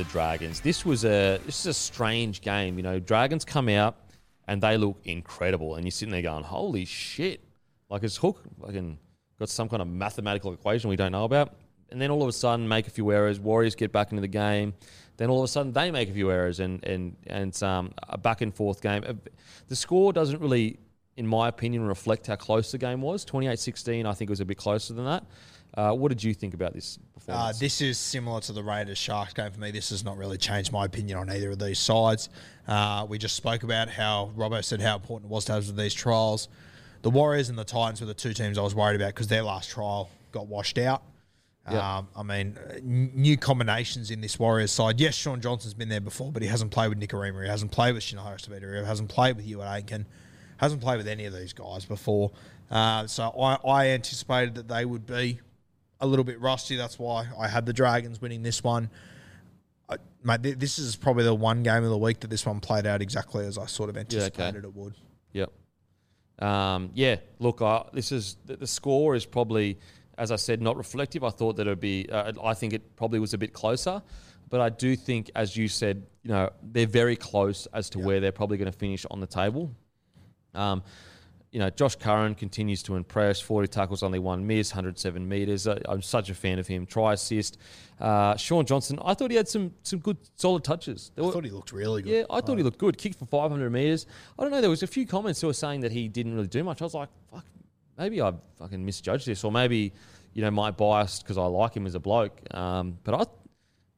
The Dragons. This was a this is a strange game. You know, Dragons come out and they look incredible, and you're sitting there going, "Holy shit!" Like it's Hook fucking got some kind of mathematical equation we don't know about, and then all of a sudden make a few errors. Warriors get back into the game. Then all of a sudden they make a few errors, and and and um, a back and forth game. Uh, The score doesn't really, in my opinion, reflect how close the game was. 28-16, I think it was a bit closer than that. Uh, what did you think about this Uh, performance? this is similar to the Raiders Sharks game for me. This has not really changed my opinion on either of these sides. Uh, we just spoke about how Robbo said how important it was to have these trials. The Warriors and the Titans were the two teams I was worried about because their last trial got washed out. Yeah. Um, I mean, uh, n- new combinations in this Warriors side. Yes, Shaun Johnson's been there before, but he hasn't played with Nikorima. He hasn't played with Chanel Harris-Tavita. He hasn't played with Euan Aitken. Hasn't played with any of these guys before. Uh, so I, I anticipated that they would be a little bit rusty. That's why I had the Dragons winning this one. I, mate, th- this is probably the one game of the week that this one played out exactly as I sort of anticipated it would. Yep. Um, yeah. Look, I, this is the, the score is probably, as I said, not reflective. I thought that it'd be. Uh, I think it probably was a bit closer, but I do think, as you said, you know, they're very close as to where they're probably going to finish on the table. Um, you know, Josh Curran continues to impress. 40 tackles, only one miss, 107 metres. I'm such a fan of him. Try assist. Uh, Shaun Johnson, I thought he had some some good, solid touches. There I were- thought he looked really good. yeah, I thought he looked good. Kicked for 500 metres. I don't know. There was a few comments who were saying that he didn't really do much. I was like, fuck, maybe I fucking misjudged this, or maybe you know my bias because I like him as a bloke. Um, but I,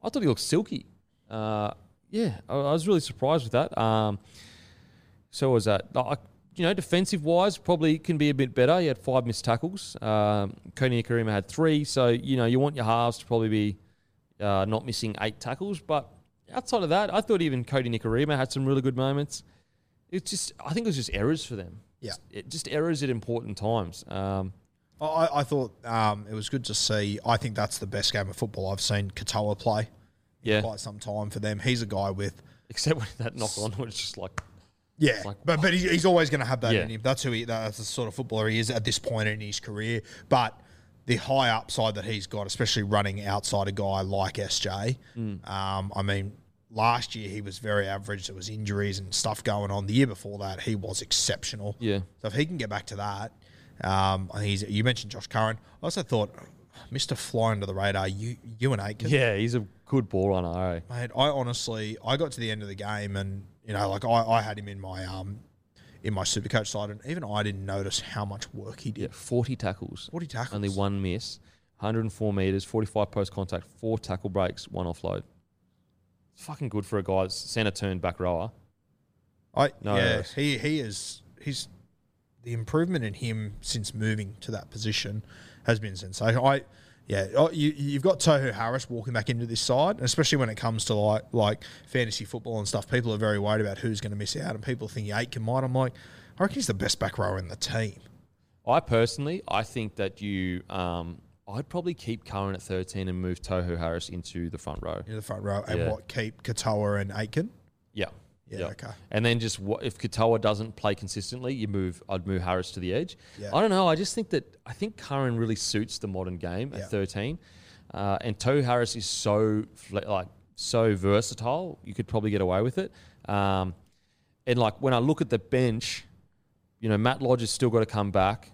I thought he looked silky. Uh, yeah, I, I was really surprised with that. Um, so was that. I, you know, defensive wise, probably can be a bit better. He had five missed tackles. Um, Kodi Nikorima had three. So, you know, you want your halves to probably be uh, not missing eight tackles. But outside of that, I thought even Kodi Nikorima had some really good moments. It's just, I think it was just errors for them. Yeah. It, just errors at important times. Um, I, I thought um, it was good to see. I think that's the best game of football I've seen Katoa play in Yeah. quite some time for them. He's a guy with except when that knock on was just like, Yeah, like- but but he, he's always going to have that Yeah. in him. That's who he. That's the sort of footballer he is at this point in his career. But the high upside that he's got, especially running outside a guy like SJ. Mm. Um, I mean, last year he was very average. There was injuries and stuff going on. The year before that, he was exceptional. Yeah. So if he can get back to that, um, I think he's. You mentioned Josh Curran. I also thought, Mister Fly under the radar, you you and Aitken. yeah, he's a good ball runner. Eh? Mate, I honestly, I got to the end of the game and you know, like I, I had him in my um, in my supercoach side, and even I didn't notice how much work he Yeah, did. 40 tackles. 40 tackles. Only one miss. 104 metres, 45 post contact, four tackle breaks, one offload. It's fucking good for a guy that's centre turned back rower. I No yeah, errors. he he is he's the improvement in him since moving to that position has been sensational. I yeah, oh, you you've got Tohu Harris walking back into this side, and especially when it comes to like like fantasy football and stuff. People are very worried about who's going to miss out, and people think Aitken might. I'm like, I reckon he's the best back rower in the team. I personally, I think that you, um, I'd probably keep Curran at 13 and move Tohu Harris into the front row. in the front row, and Yeah. what keep Katoa and Aitken. Yeah. Yeah, okay. And then just what, if Katoa doesn't play consistently, you move. I'd move Harris to the edge. Yeah. I don't know. I just think that I think Curran really suits the modern game at Yeah. 13, uh, and Tohu Harris is so like so versatile. You could probably get away with it. Um, and like when I look at the bench, you know, Matt Lodge has still got to come back.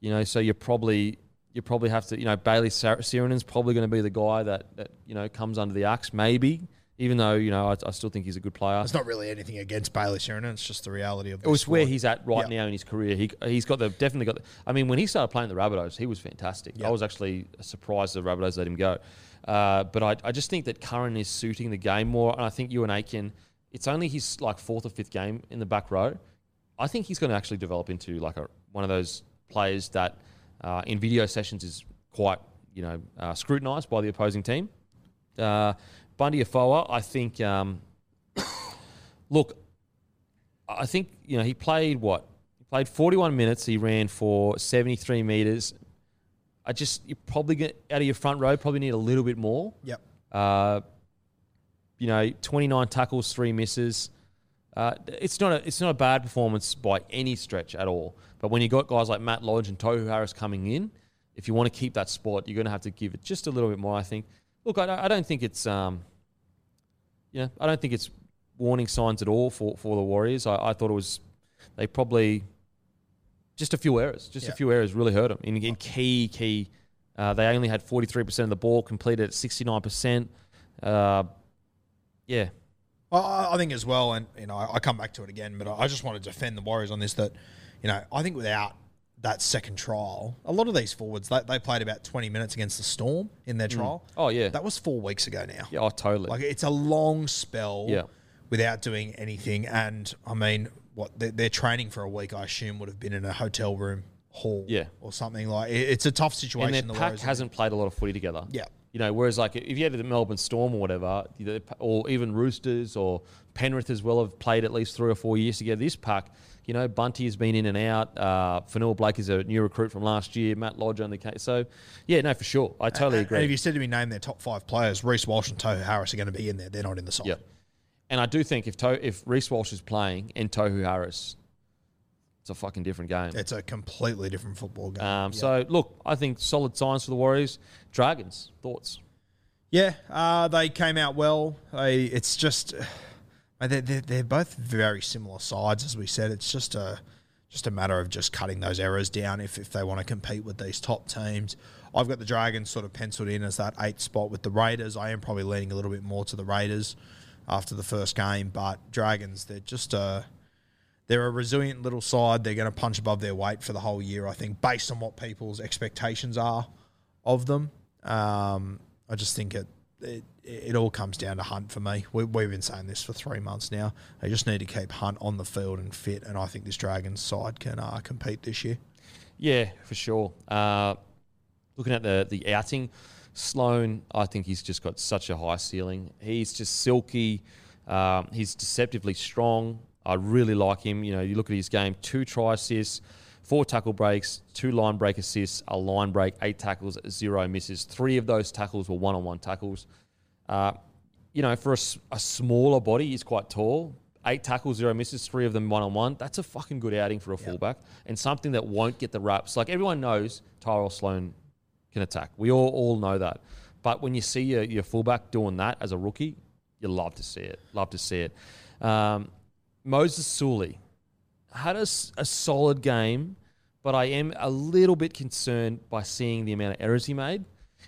You know, so you're probably you probably have to. You know, Bailey Sar- Sironen's probably going to be the guy that that you know comes under the axe, maybe. Even though you know, I, I still think he's a good player. It's not really anything against Bailey Sironen. It's just the reality of. It was this where he's at right Yeah. now in his career. He he's got the definitely got. The, I mean, when he started playing the Rabbitohs, he was fantastic. Yeah. I was actually surprised the Rabbitohs let him go. Uh, but I, I just think that Curran is suiting the game more, and I think Euan Aitken. It's only his like fourth or fifth game in the back row. I think he's going to actually develop into like a one of those players that uh, in video sessions is quite you know uh, scrutinised by the opposing team. Uh, Bunty Afoa, I think. Um, look, I think you know he played what he played 41 minutes. He ran for 73 meters. I just you probably get out of your front row. Probably need a little bit more. Yep. Uh, you know, 29 tackles, three misses. Uh, it's not a it's not a bad performance by any stretch at all. But when you got guys like Matt Lodge and Tohu Harris coming in, if you want to keep that spot, you're going to have to give it just a little bit more. I think. Look, I, don't- I don't think it's um, you know, I don't think it's warning signs at all for, for the Warriors. I, I thought it was they probably just a few errors, just Yeah. a few errors really hurt them in, in key key. Uh, they only had 43% of the ball completed at 69%. Uh, yeah, I- I, think as well, and you know, I, come back to it again, but I, I just want to defend the Warriors on this. That you know, I think without that second trial, a lot of these forwards they, they played about twenty minutes against the Storm in their hmm. trial. Oh, yeah. that was four weeks ago now. yeah, oh, totally. Like it's a long spell Yeah. without doing anything. And I mean, what their, their training for a week, I assume, would have been in a hotel room hall, Yeah. or something like. It, it's a tough situation. and their the pack Warriors hasn't played a lot of footy together. Yeah. You know, whereas like if you had the Melbourne Storm or whatever, or even Roosters or Penrith as well have played at least three or four years together. This pack, you know, Bunty has been in and out. Uh, Fonua-Blake is a new recruit from last year. Matt Lodge only the case. So, yeah, no, for sure. I totally And- agree. And if you said to me, name their top five players, Reece Walsh and Tohu Harris are going to be in there. They're not in the side. Yeah. And I do think if to- if Reece Walsh is playing and Tohu Harris, it's a fucking different game. It's a completely different football game. Um. So, look, I think solid signs for the Warriors. Dragons, thoughts? Yeah, uh, they came out well. They, it's just uh, they're, they're, both very similar sides, as we said. It's just a just a matter of just cutting those errors down if, if they want to compete with these top teams. I've got the Dragons sort of penciled in as that eighth spot with the Raiders. I am probably leaning a little bit more to the Raiders after the first game, but Dragons they're just a they're a resilient little side. They're going to punch above their weight for the whole year, I think, based on what people's expectations are of them. Um, I just think it, it it all comes down to Hunt for me. We, we've been saying this for three months now. They just need to keep Hunt on the field and fit, and I think this Dragons side can uh, compete this year. Yeah, for sure. Uh, looking at the the outing, Sloan, I think he's just got such a high ceiling. He's just silky. Um, he's deceptively strong. I really like him. You know, you look at his game: two try assists, four tackle breaks, two line break assists, a line break, eight tackles, zero misses. Three of those tackles were one-on-one tackles. Uh, you know, for a smaller body, he's quite tall. Eight tackles, zero misses, three of them one on one. That's a fucking good outing for a fullback and something that won't get the raps. Like everyone knows Tyrell Sloan can attack. We all, all know that. But when you see your, your fullback doing that as a rookie, you love to see it. Love to see it. Um, Moses Suli had a solid game, but I am a little bit concerned by seeing the amount of errors he made.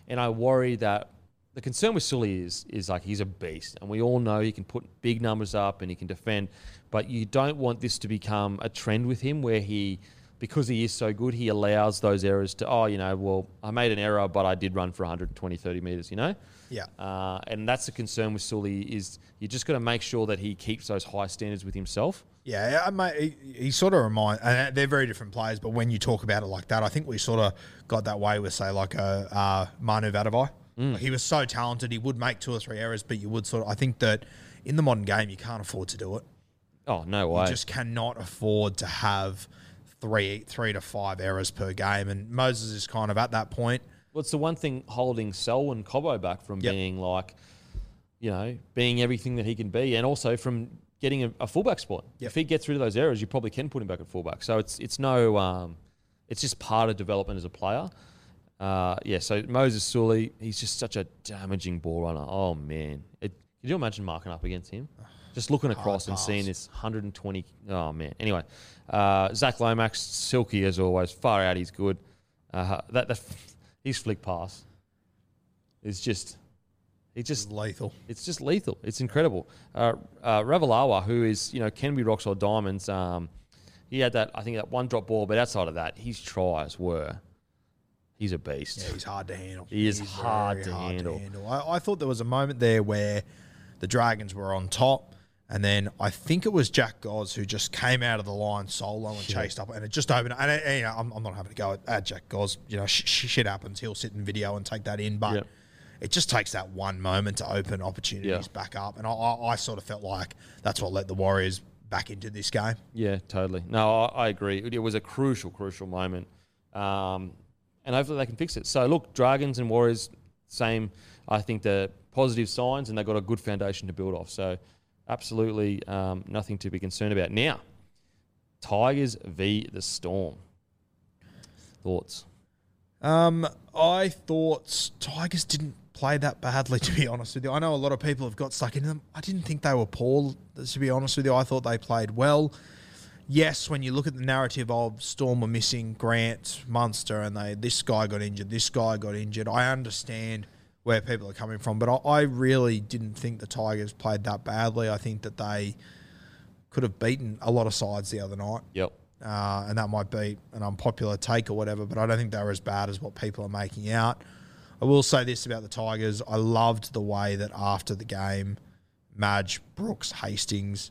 And I worry that the concern with Suli is is like he's a beast, and we all know he can put big numbers up and he can defend, but you don't want this to become a trend with him where he, because he is so good, he allows those errors to oh you know well I made an error but I did run for 120 30 meters you know, Yeah. uh, and that's the concern with Suli is you just got to make sure that he keeps those high standards with himself. Yeah, I he, he sort of remind, and they're very different players. But when you talk about it like that, I think we sort of got that way with, say, like a uh, Manu Vatuvei. Like, he was so talented, he would make two or three errors, but you would sort of. I think that in the modern game, you can't afford to do it. Oh no way! You just cannot afford to have three, three to five errors per game. And Moses is kind of at that point. Well, it's the one thing holding Selwyn Cobbo back from Yep. being like, you know, being everything that he can be, and also from getting a, a fullback spot. Yep. If he gets rid of those errors, you probably can put him back at fullback. So it's it's no, um, it's just part of development as a player. Uh, yeah. So Moses Suli, he's just such a damaging ball runner. Oh man, it, could you imagine marking up against him? Just looking across and seeing this 120. Oh man. Anyway, uh, Zach Lomax, silky as always. Far out, he's good. Uh, that, that his flick pass is just. He just lethal. it's just lethal. It's incredible. Uh, uh, Ravalawa, who is you know can be rocks or diamonds. Um, he had that I think that one drop ball, but outside of that, his tries were. He's a beast. Yeah, he's hard to handle. He is He's hard very to handle. I, I thought there was a moment there where the Dragons were on top, and then I think it was Jack Goz who just came out of the line solo and chased up, and it just opened. And, uh, you know, I'm, I'm not having to go at, at Jack Goz. You know, sh- sh- shit happens. He'll sit in video and take that in, but. Yep. It just takes that one moment to open opportunities Yeah. back up, and I, I, I sort of felt like that's what let the Warriors back into this game. Yeah, totally. No, I, I agree. It, it was a crucial, crucial moment, um, and hopefully they can fix it. So look, Dragons and Warriors, same. I think the positive signs, and they've got a good foundation to build off. So absolutely um, nothing to be concerned about. Now, Tigers v the Storm. Thoughts? Um, I thought Tigers didn't play that badly, to be honest with you. I know a lot of people have got stuck into them. I didn't think they were poor, to be honest with you. I thought they played well. Yes, when you look at the narrative of Storm were missing Grant, Munster, and they this guy got injured, this guy got injured. I understand where people are coming from, but I, I really didn't think the Tigers played that badly. I think that they could have beaten a lot of sides the other night Yep. uh, and that might be an unpopular take or whatever, but I don't think they were as bad as what people are making out. I will say this about the Tigers: I loved the way that after the game, Madge, Brooks, Hastings,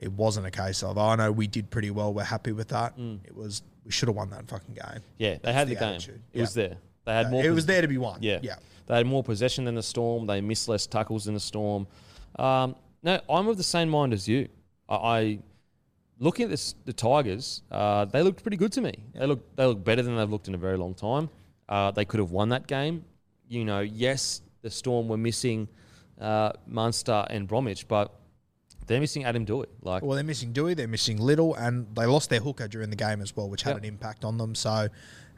it wasn't a case of oh no, we did pretty well, we're happy with that. It was we should have won that fucking game. Yeah, they had the, the game. attitude. It was there. They had more. it was there to be won. Yeah, yeah. They had more possession than the Storm. They missed less tackles than the Storm. Um, no, I'm of the same mind as you. I, I looking at this, the Tigers. Uh, they looked pretty good to me. They look they look better than they've looked in a very long time. Uh, they could have won that game. You know, yes, the Storm were missing uh, Munster and Bromwich, but they're missing Adam Dewey. Like, Well, they're missing Dewey, they're missing Little, and they lost their hooker during the game as well, which had Yep. an impact on them. So,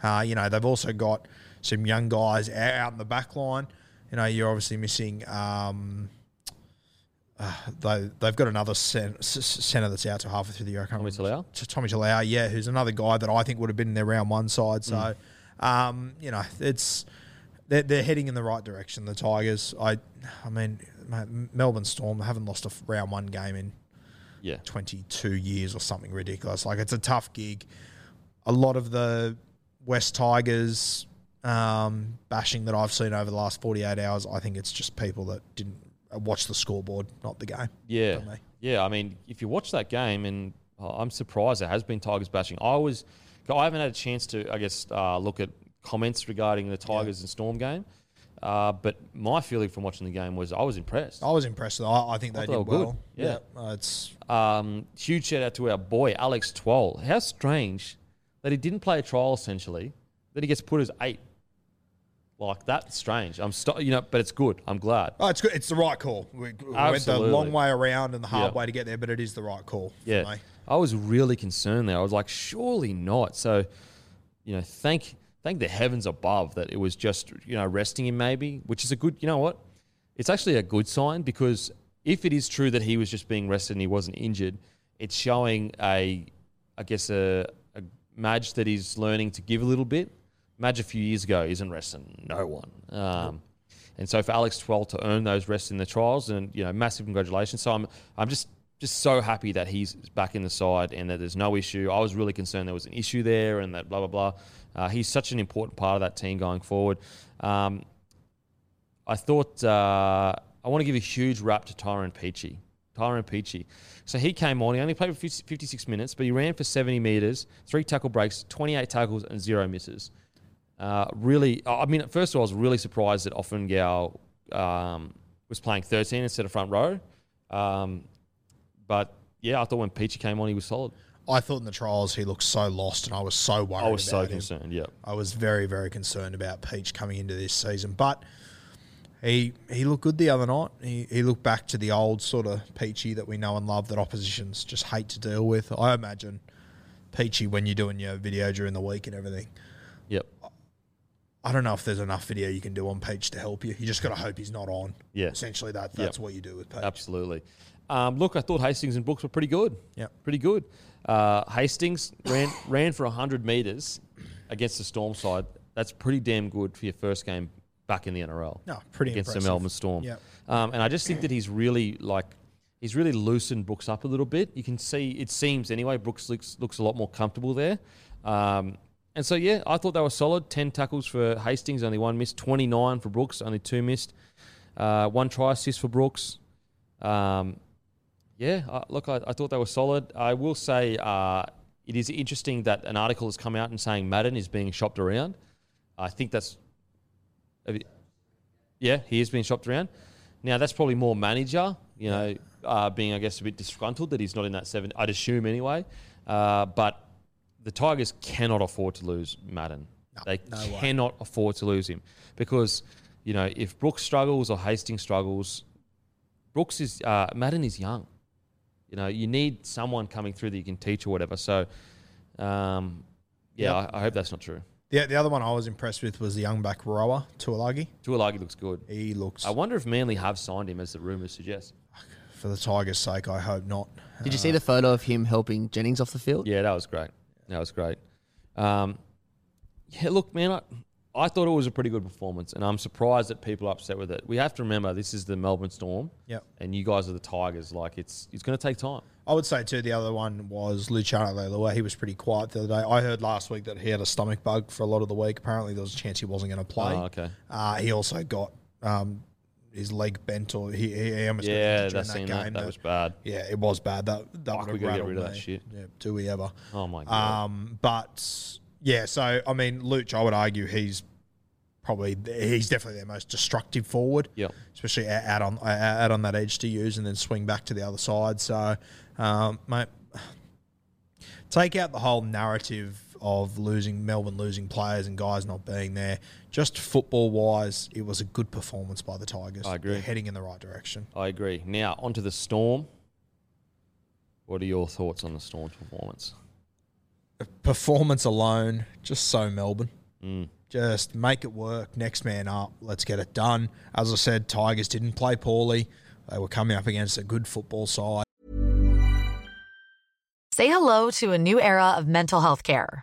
uh, you know, they've also got some young guys out, in the back line. You know, you're obviously missing. Um, uh, they, they've got another cen- s- s- centre that's out to halfway through the year. I can't Tommy. Talau? Tommy Talau, yeah, who's another guy that I think would have been in their round one side. So, um, you know, it's they're, they're heading in the right direction. The Tigers, I, I mean, mate, Melbourne Storm haven't lost a round one game in yeah, 22 years or something ridiculous. Like it's a tough gig. A lot of the West Tigers um, bashing that I've seen over the last 48 hours, I think it's just people that didn't uh, watch the scoreboard, not the game. Yeah, yeah. I mean, if you watch that game, and uh, I'm surprised there has been Tigers bashing. I was, I haven't had a chance to, I guess, uh, look at comments regarding the Tigers and Storm game. Uh, but my feeling from watching the game was I was impressed. I was impressed. I, I think they I did they well. good. Yeah. uh, it's Um, huge shout out to our boy Alex Twal. How strange that he didn't play a trial essentially, that he gets put as eight. Like that's strange. I'm st- you know, but it's good. I'm glad. oh, it's good. It's the right call. We, we went the Absolutely. long way around and the hard Yeah. way to get there, but it is the right call. for Yeah, me. I was really concerned there. I was like, surely not. So, you know, thank thank the heavens above that it was just you know resting him maybe, which is a good. You know what? It's actually a good sign because if it is true that he was just being rested and he wasn't injured, it's showing a, I guess a, a Madge that he's learning to give a little bit. Madge a few years ago isn't resting no one. Um, and so for Alex Twal to earn those rests in the trials, and you know, massive congratulations. So I'm I'm just just so happy that he's back in the side and that there's no issue. I was really concerned there was an issue there and that blah blah blah. Uh, he's such an important part of that team going forward. Um, I thought uh, I want to give a huge rap to Tyrone Peachey. Tyrone Peachey. So he came on. He only played for 50 56 minutes, but he ran for 70 meters, three tackle breaks, 28 tackles, and zero misses. Uh, really, I mean, at first of all, I was really surprised that Ofahengaue um, was playing 13 instead of front row. Um, but yeah, I thought when Peachey came on, he was solid. I thought in the trials he looked so lost, and I was so worried. I was so him. concerned. Yeah. I was very, very concerned about Peach coming into this season. But he he looked good the other night. He, he looked back to the old sort of Peachey that we know and love that oppositions just hate to deal with. I imagine Peachey when you're doing your video during the week and everything. Yep. I don't know if there's enough video you can do on Peach to help you. You just got to hope he's not on. Yeah. Essentially, that that's what you do with Peach. Absolutely. Um, look, I thought Hastings and Brooks were pretty good. Yep. Pretty good. Uh, Hastings ran ran for 100 metres against the Storm side. That's pretty damn good for your first game back in the NRL. No, pretty against impressive. the Melbourne Storm. Yep. Um, and I just think that he's really like he's really loosened Brooks up a little bit. You can see it seems anyway. Brooks looks looks a lot more comfortable there. Um, and so yeah, I thought they were solid. Ten tackles for Hastings, only one missed. Twenty nine for Brooks, only two missed. Uh, one try assist for Brooks. Um, yeah, look, I, I thought they were solid. I will say uh, it is interesting that an article has come out and saying Madden is being shopped around. I think that's. yeah, he is being shopped around. Now that's probably more manager, you know, uh, being I guess a bit disgruntled that he's not in that seven. I'd assume anyway. Uh, but the Tigers cannot afford to lose Madden. they no way. cannot afford to lose him because you know if Brooks struggles or Hastings struggles, Brooks is uh, Madden is young. You know, you need someone coming through that you can teach or whatever. So, um, yeah, I, I hope that's not true. The, the other one I was impressed with was the young back rower, Tuilagi. Tuilagi looks good. He looks, I wonder if Manly have signed him as the rumours suggest. for the Tigers' sake, I hope not. Did you see the photo of him helping Jennings off the field? Yeah, that was great. That was great. Um, yeah, look, man, I, I thought it was a pretty good performance, and I'm surprised that people are upset with it. We have to remember this is the Melbourne Storm, Yep. and you guys are the Tigers. Like it's it's going to take time. I would say too. The other one was Luciano Leilua. He was pretty quiet the other day. I heard last week that he had a stomach bug for a lot of the week. Apparently, there was a chance he wasn't going to play. Oh, okay. Uh, he also got um, his leg bent, or he, he almost Yeah, during that's seen that. That was bad. Yeah, it was bad. That that Fuck, we gotta get rid of that shit. Yeah, do we ever? Oh my god. Um, but yeah, so I mean, Luch, I would argue he's probably he's definitely their most destructive forward. Yeah, especially out on out on that edge to use and then swing back to the other side. So, um, mate, take out the whole narrative of losing Melbourne losing players and guys not being there. Just football wise, it was a good performance by the Tigers. I agree. They're heading in the right direction. I agree. Now onto the Storm. What are your thoughts on the Storm's performance? Performance alone, just so Melbourne. Mm. Just make it work. Next man up. Let's get it done. As I said, Tigers didn't play poorly. They were coming up against a good football side. Say hello to a new era of mental health care.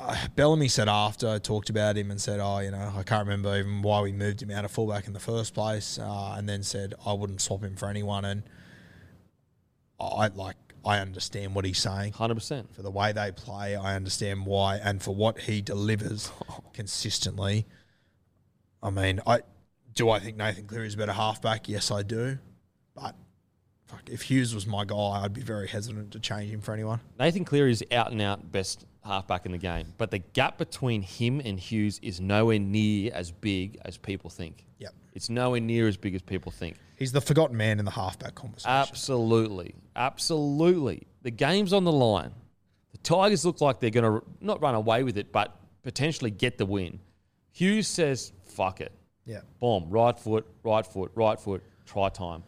Uh, Bellamy said after I talked about him and said, "Oh, you know, I can't remember even why we moved him out of fullback in the first place," uh, and then said, "I wouldn't swap him for anyone." And I like, I understand what he's saying. 100%. For the way they play, I understand why, and for what he delivers consistently. I mean, I do. I think Nathan Cleary is a better halfback. Yes, I do. But fuck, if Hughes was my guy, I'd be very hesitant to change him for anyone. Nathan Cleary is out and out best halfback in the game, but the gap between him and Hughes is nowhere near as big as people think. Yep. It's nowhere near as big as people think. He's the forgotten man in the halfback conversation. Absolutely. Absolutely. The game's on the line. The Tigers look like they're going to not run away with it, but potentially get the win. Hughes says, fuck it. Yeah. Boom. Right foot, right foot, right foot, try time.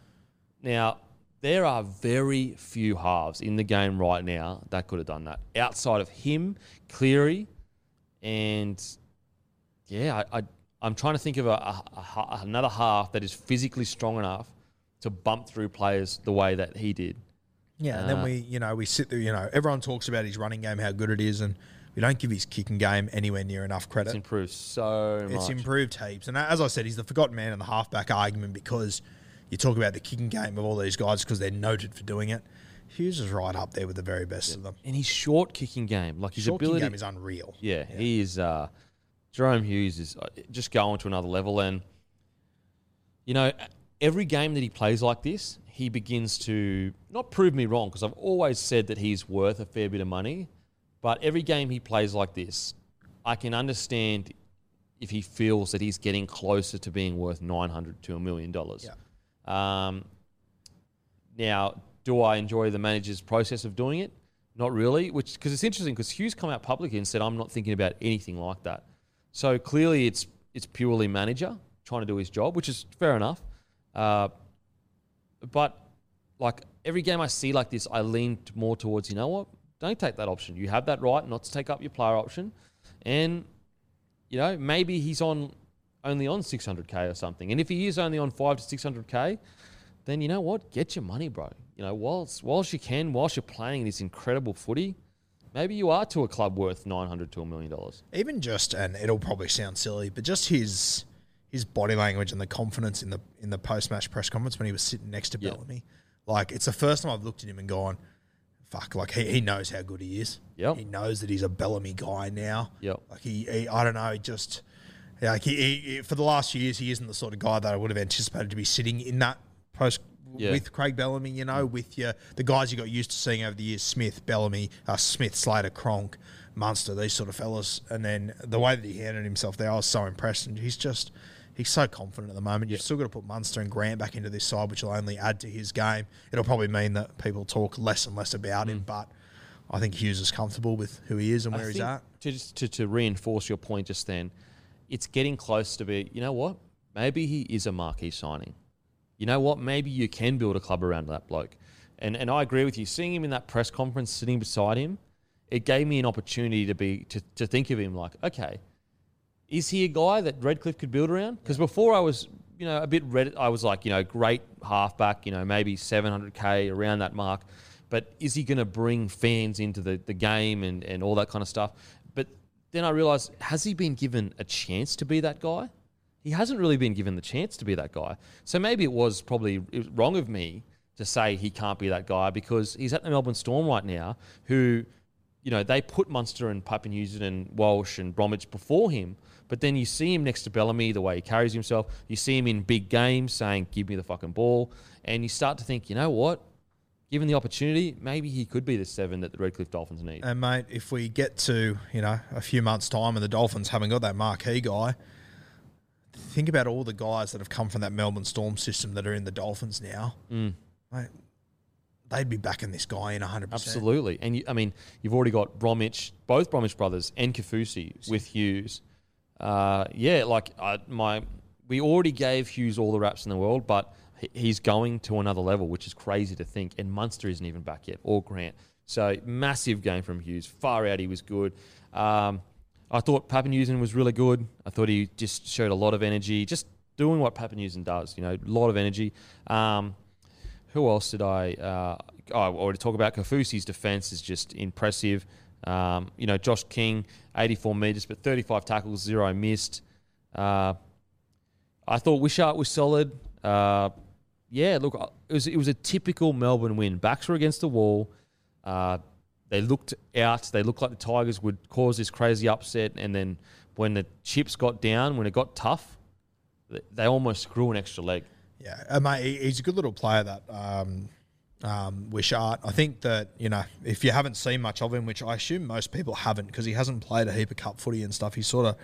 Now, there are very few halves in the game right now that could have done that. Outside of him, Cleary, and yeah, I, I, I'm trying to think of a, a- a another half that is physically strong enough to bump through players the way that he did. Yeah, and then Uh, we, you know, we sit there, you know, everyone talks about his running game, how good it is, and we don't give his kicking game anywhere near enough credit. It's improved so much. It's improved heaps. And as I said, he's the forgotten man in the halfback argument because you talk about the kicking game of all these guys because they're noted for doing it. Hughes is right up there with the very best of them. And his short kicking game, like his Short ability, game is unreal. yeah, he is. Uh, Jahrome Hughes is uh, just going to another level, and you know, every game that he plays like this, he begins to not prove me wrong because I've always said that he's worth a fair bit of money, but every game he plays like this, I can understand if he feels that he's getting closer to being worth nine hundred to a million dollars. Um, now, do I enjoy the manager's process of doing it? Not really, which because it's interesting because Hughes come out publicly and said I'm not thinking about anything like that. So clearly, it's it's purely manager trying to do his job, which is fair enough. Uh, but like every game I see like this, I lean more towards you know what? Don't take that option. You have that right not to take up your player option, and you know maybe he's on only on 600k or something. And if he is only on five to 600k, then you know what? Get your money, bro. You know, whilst whilst you can, whilst you're playing this incredible footy, maybe you are to a club worth 900 to a million dollars. Even just, and it'll probably sound silly, but just his his body language and the confidence in the in the post match press conference when he was sitting next to Yeah. Bellamy, like it's the first time I've looked at him and gone, "Fuck!" Like he, he knows how good he is. Yeah, He knows that he's a Bellamy guy now. Yeah, Like he, he I don't know, he just yeah, like he, he, for the last few years, he isn't the sort of guy that I would have anticipated to be sitting in that post Yeah. with Craig Bellamy. You know, with your the guys you got used to seeing over the years: Smith, Bellamy, uh, Smith, Slater, Cronk, Munster, these sort of fellas. And then the way that he handled himself there, I was so impressed. And he's just he's so confident at the moment. You've still got to put Munster and Grant back into this side, which will only add to his game. It'll probably mean that people talk less and less about him, but. I think Hughes is comfortable with who he is and where he's at. To, to, to reinforce your point just then, it's getting close to be, you know what? Maybe he is a marquee signing. You know what? Maybe you can build a club around that bloke. And and I agree with you. Seeing him in that press conference sitting beside him, it gave me an opportunity to be to, to think of him like, okay, is he a guy that Redcliffe could build around? Because before I was, you know, a bit red. I was like, you know, great halfback, you know, maybe 700k around that mark. But is he going to bring fans into the, the game and, and all that kind of stuff? Then I realized, has he been given a chance to be that guy? He hasn't really been given the chance to be that guy. So maybe it was probably wrong of me to say he can't be that guy because he's at the Melbourne Storm right now, who, you know, they put Munster and Papenhuyzen and Walsh and Bromwich before him. But then you see him next to Bellamy, the way he carries himself. You see him in big games saying, give me the fucking ball. And you start to think, you know what? Given the opportunity, maybe he could be the seven that the Redcliffe Dolphins need. And mate, if we get to you know a few months' time and the Dolphins haven't got that marquee guy, think about all the guys that have come from that Melbourne Storm system that are in the Dolphins now. Mm. Mate, they'd be backing this guy in hundred percent. Absolutely. And you, I mean, you've already got Bromwich, both Bromwich brothers, and Kaufusi with Hughes. Uh, yeah, like I, my, we already gave Hughes all the raps in the world, but he's going to another level, which is crazy to think. And Munster isn't even back yet, or Grant. So massive game from Hughes. Far out, he was good. Um, I thought Papenhuyzen was really good. I thought he just showed a lot of energy, just doing what Papenhuyzen does. You know, a lot of energy. Um, who else did I? Uh, oh, I already talked about Kaufusi's defense is just impressive. Um, you know, Josh King, 84 meters, but 35 tackles, zero missed. Uh, I thought Wishart was solid. Uh, yeah, look, it was it was a typical Melbourne win. Backs were against the wall. Uh, they looked out. They looked like the Tigers would cause this crazy upset, and then when the chips got down, when it got tough, they- they almost grew an extra leg. Yeah, uh, mate, he's a good little player. That um, um, Wishart. I think that you know if you haven't seen much of him, which I assume most people haven't, because he hasn't played a heap of cup footy and stuff. He's sort of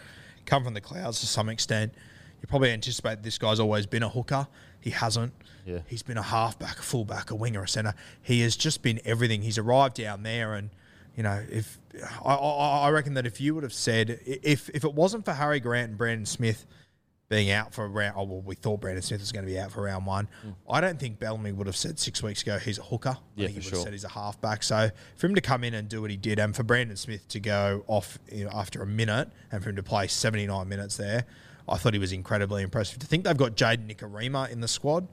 come from the clouds to some extent. You probably anticipate this guy's always been a hooker. He hasn't. Yeah. He's been a halfback, a fullback, a winger, a centre. He has just been everything. He's arrived down there, and you know, if I, I, I reckon that if you would have said if if it wasn't for Harry Grant and Brandon Smith being out for round, oh well, we thought Brandon Smith was going to be out for round one. I don't think Bellamy would have said six weeks ago he's a hooker. Mm. Yeah, I think he would have said he's a halfback. So for him to come in and do what he did, and for Brandon Smith to go off you know, after a minute, and for him to play seventy nine minutes there, I thought he was incredibly impressive. To think they've got Jayden Nikorima in the squad,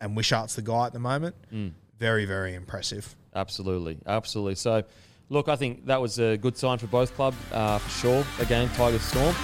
and Wishart's the guy at the moment, Mm. very very impressive. Absolutely, absolutely. So, look, I think that was a good sign for both club uh, for sure. Again, Tigers Storm.